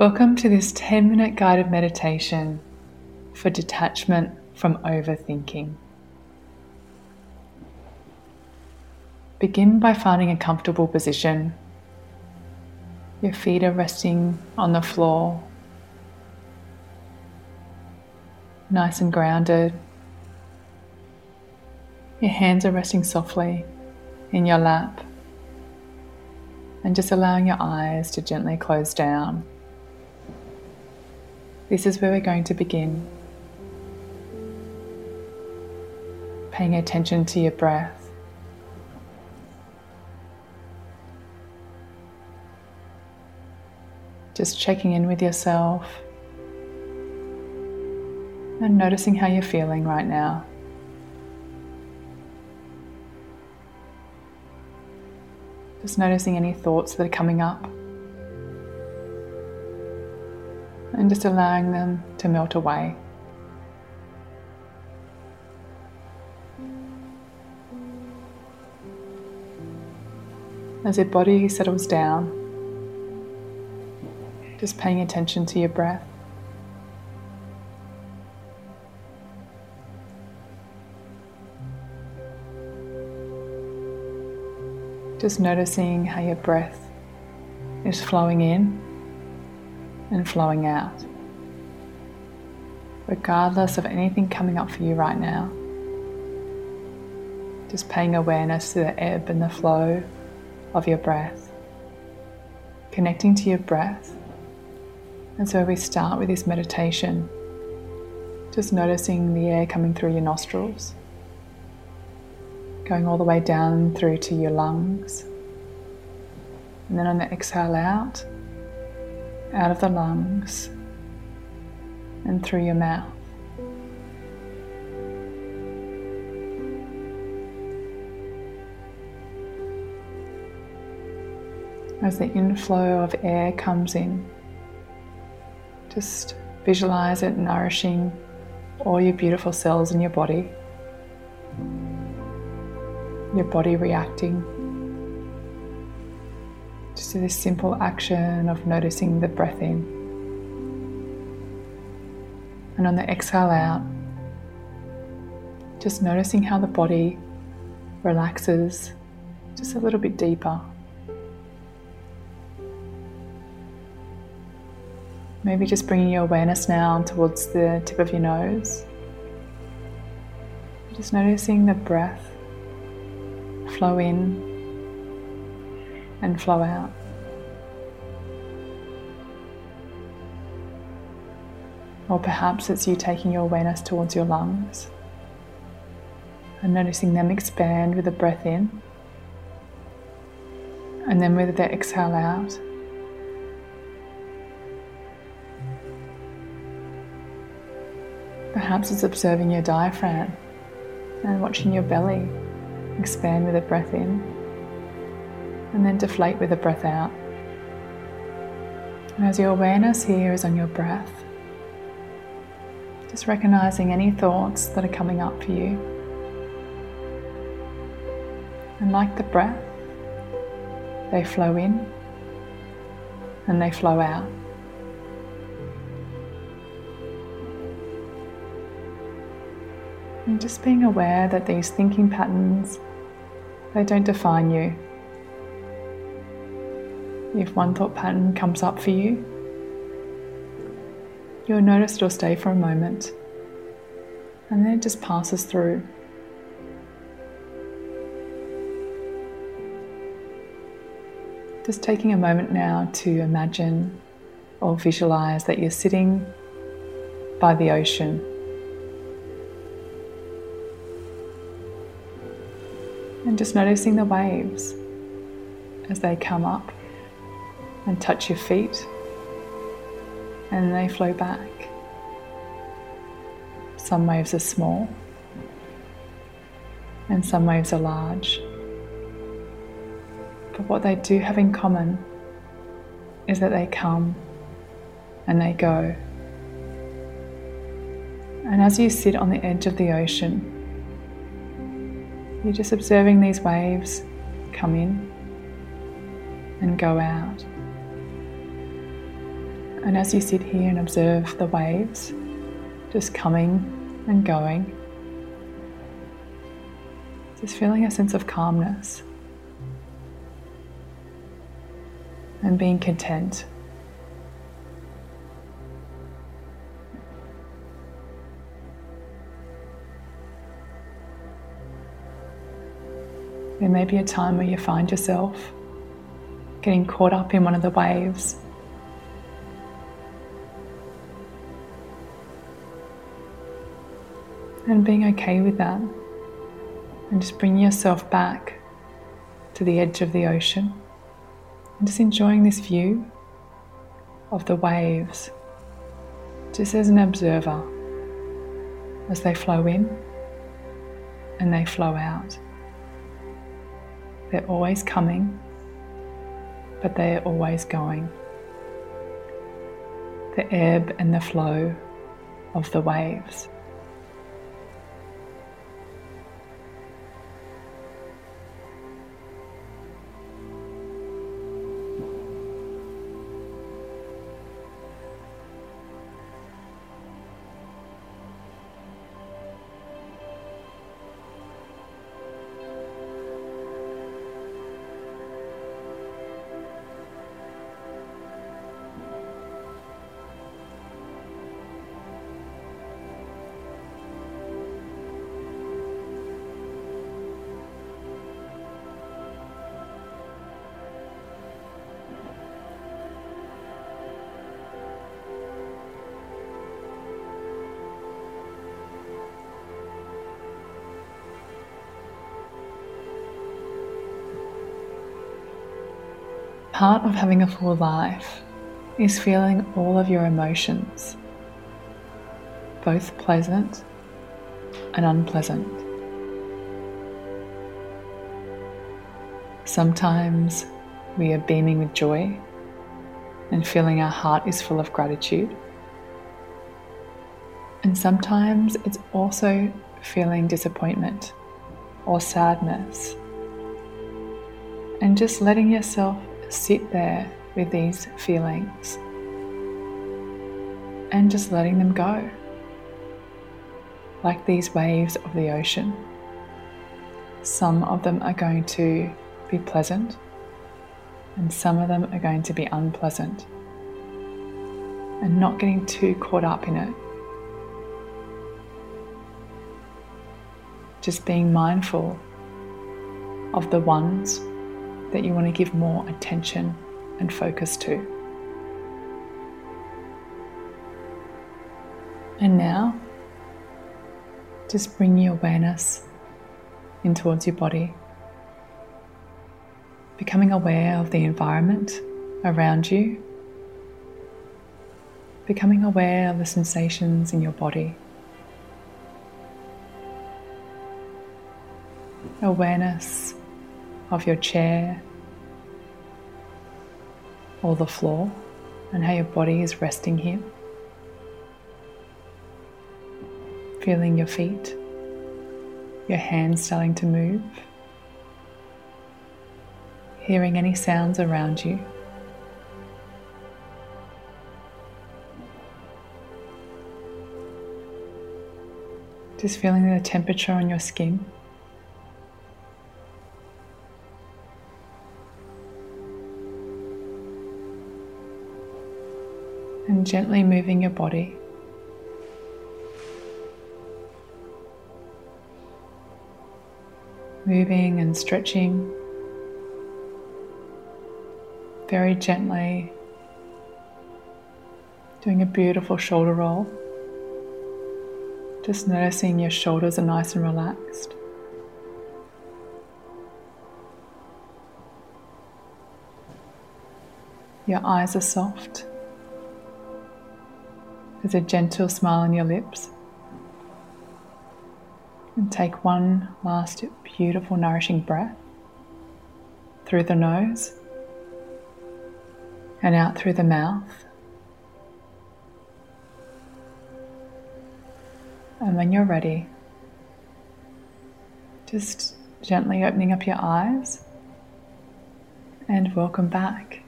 Welcome to this 10 minute guided meditation for detachment from overthinking. Begin by finding a comfortable position. Your feet are resting on the floor, nice and grounded. Your hands are resting softly in your lap, and just allowing your eyes to gently close down. This is where we're going to begin. Paying attention to your breath. Just checking in with yourself and noticing how you're feeling right now. Just noticing any thoughts that are coming up. And just allowing them to melt away. As your body settles down, just paying attention to your breath. Just noticing how your breath is flowing in and flowing out, regardless of anything coming up for you right now. Just paying awareness to the ebb and the flow of your breath, connecting to your breath. And so we start with this meditation, just noticing the air coming through your nostrils, going all the way down through to your lungs. And then on the exhale out, out of the lungs and through your mouth. As the inflow of air comes in, just visualize it nourishing all your beautiful cells in your body, your body reacting just this simple action of noticing the breath in. And on the exhale out, just noticing how the body relaxes just a little bit deeper. Maybe just bringing your awareness now towards the tip of your nose. Just noticing the breath flow in and flow out. Or perhaps it's you taking your awareness towards your lungs and noticing them expand with the breath in and then with the exhale out. Perhaps it's observing your diaphragm and watching your belly expand with the breath in and then deflate with the breath out. And as your awareness here is on your breath, just recognizing any thoughts that are coming up for you. And like the breath, they flow in and they flow out. And just being aware that these thinking patterns, they don't define you. If one thought pattern comes up for you, you'll notice it'll stay for a moment and then it just passes through. Just taking a moment now to imagine or visualize that you're sitting by the ocean. And just noticing the waves as they come up and touch your feet, and they flow back. Some waves are small, and some waves are large. But what they do have in common is that they come and they go. And as you sit on the edge of the ocean, you're just observing these waves come in and go out And as you sit here and observe the waves just coming and going, just feeling a sense of calmness and being content. There may be a time where you find yourself getting caught up in one of the waves. And being okay with that. And just bringing yourself back to the edge of the ocean. And just enjoying this view of the waves just as an observer as they flow in and they flow out. They're always coming, but they are always going. The ebb and the flow of the waves. Part of having a full life is feeling all of your emotions, both pleasant and unpleasant. Sometimes we are beaming with joy and feeling our heart is full of gratitude. And sometimes it's also feeling disappointment or sadness and just letting yourself sit there with these feelings and just letting them go, like these waves of the ocean. Some of them are going to be pleasant, and some of them are going to be unpleasant, and not getting too caught up in it. Just being mindful of the ones that you want to give more attention and focus to. And now, just bring your awareness in towards your body, becoming aware of the environment around you, becoming aware of the sensations in your body. Awareness of your chair or the floor and how your body is resting here. Feeling your feet, your hands starting to move, hearing any sounds around you. Just feeling the temperature on your skin. And gently moving your body. Moving and stretching very gently, doing a beautiful shoulder roll. Just noticing your shoulders are nice and relaxed. Your eyes are soft. There's a gentle smile on your lips. And take one last beautiful, nourishing breath through the nose and out through the mouth. And when you're ready, just gently opening up your eyes and welcome back.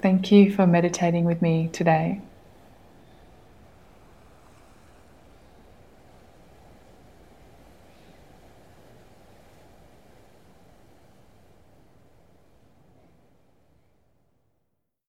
Thank you for meditating with me today.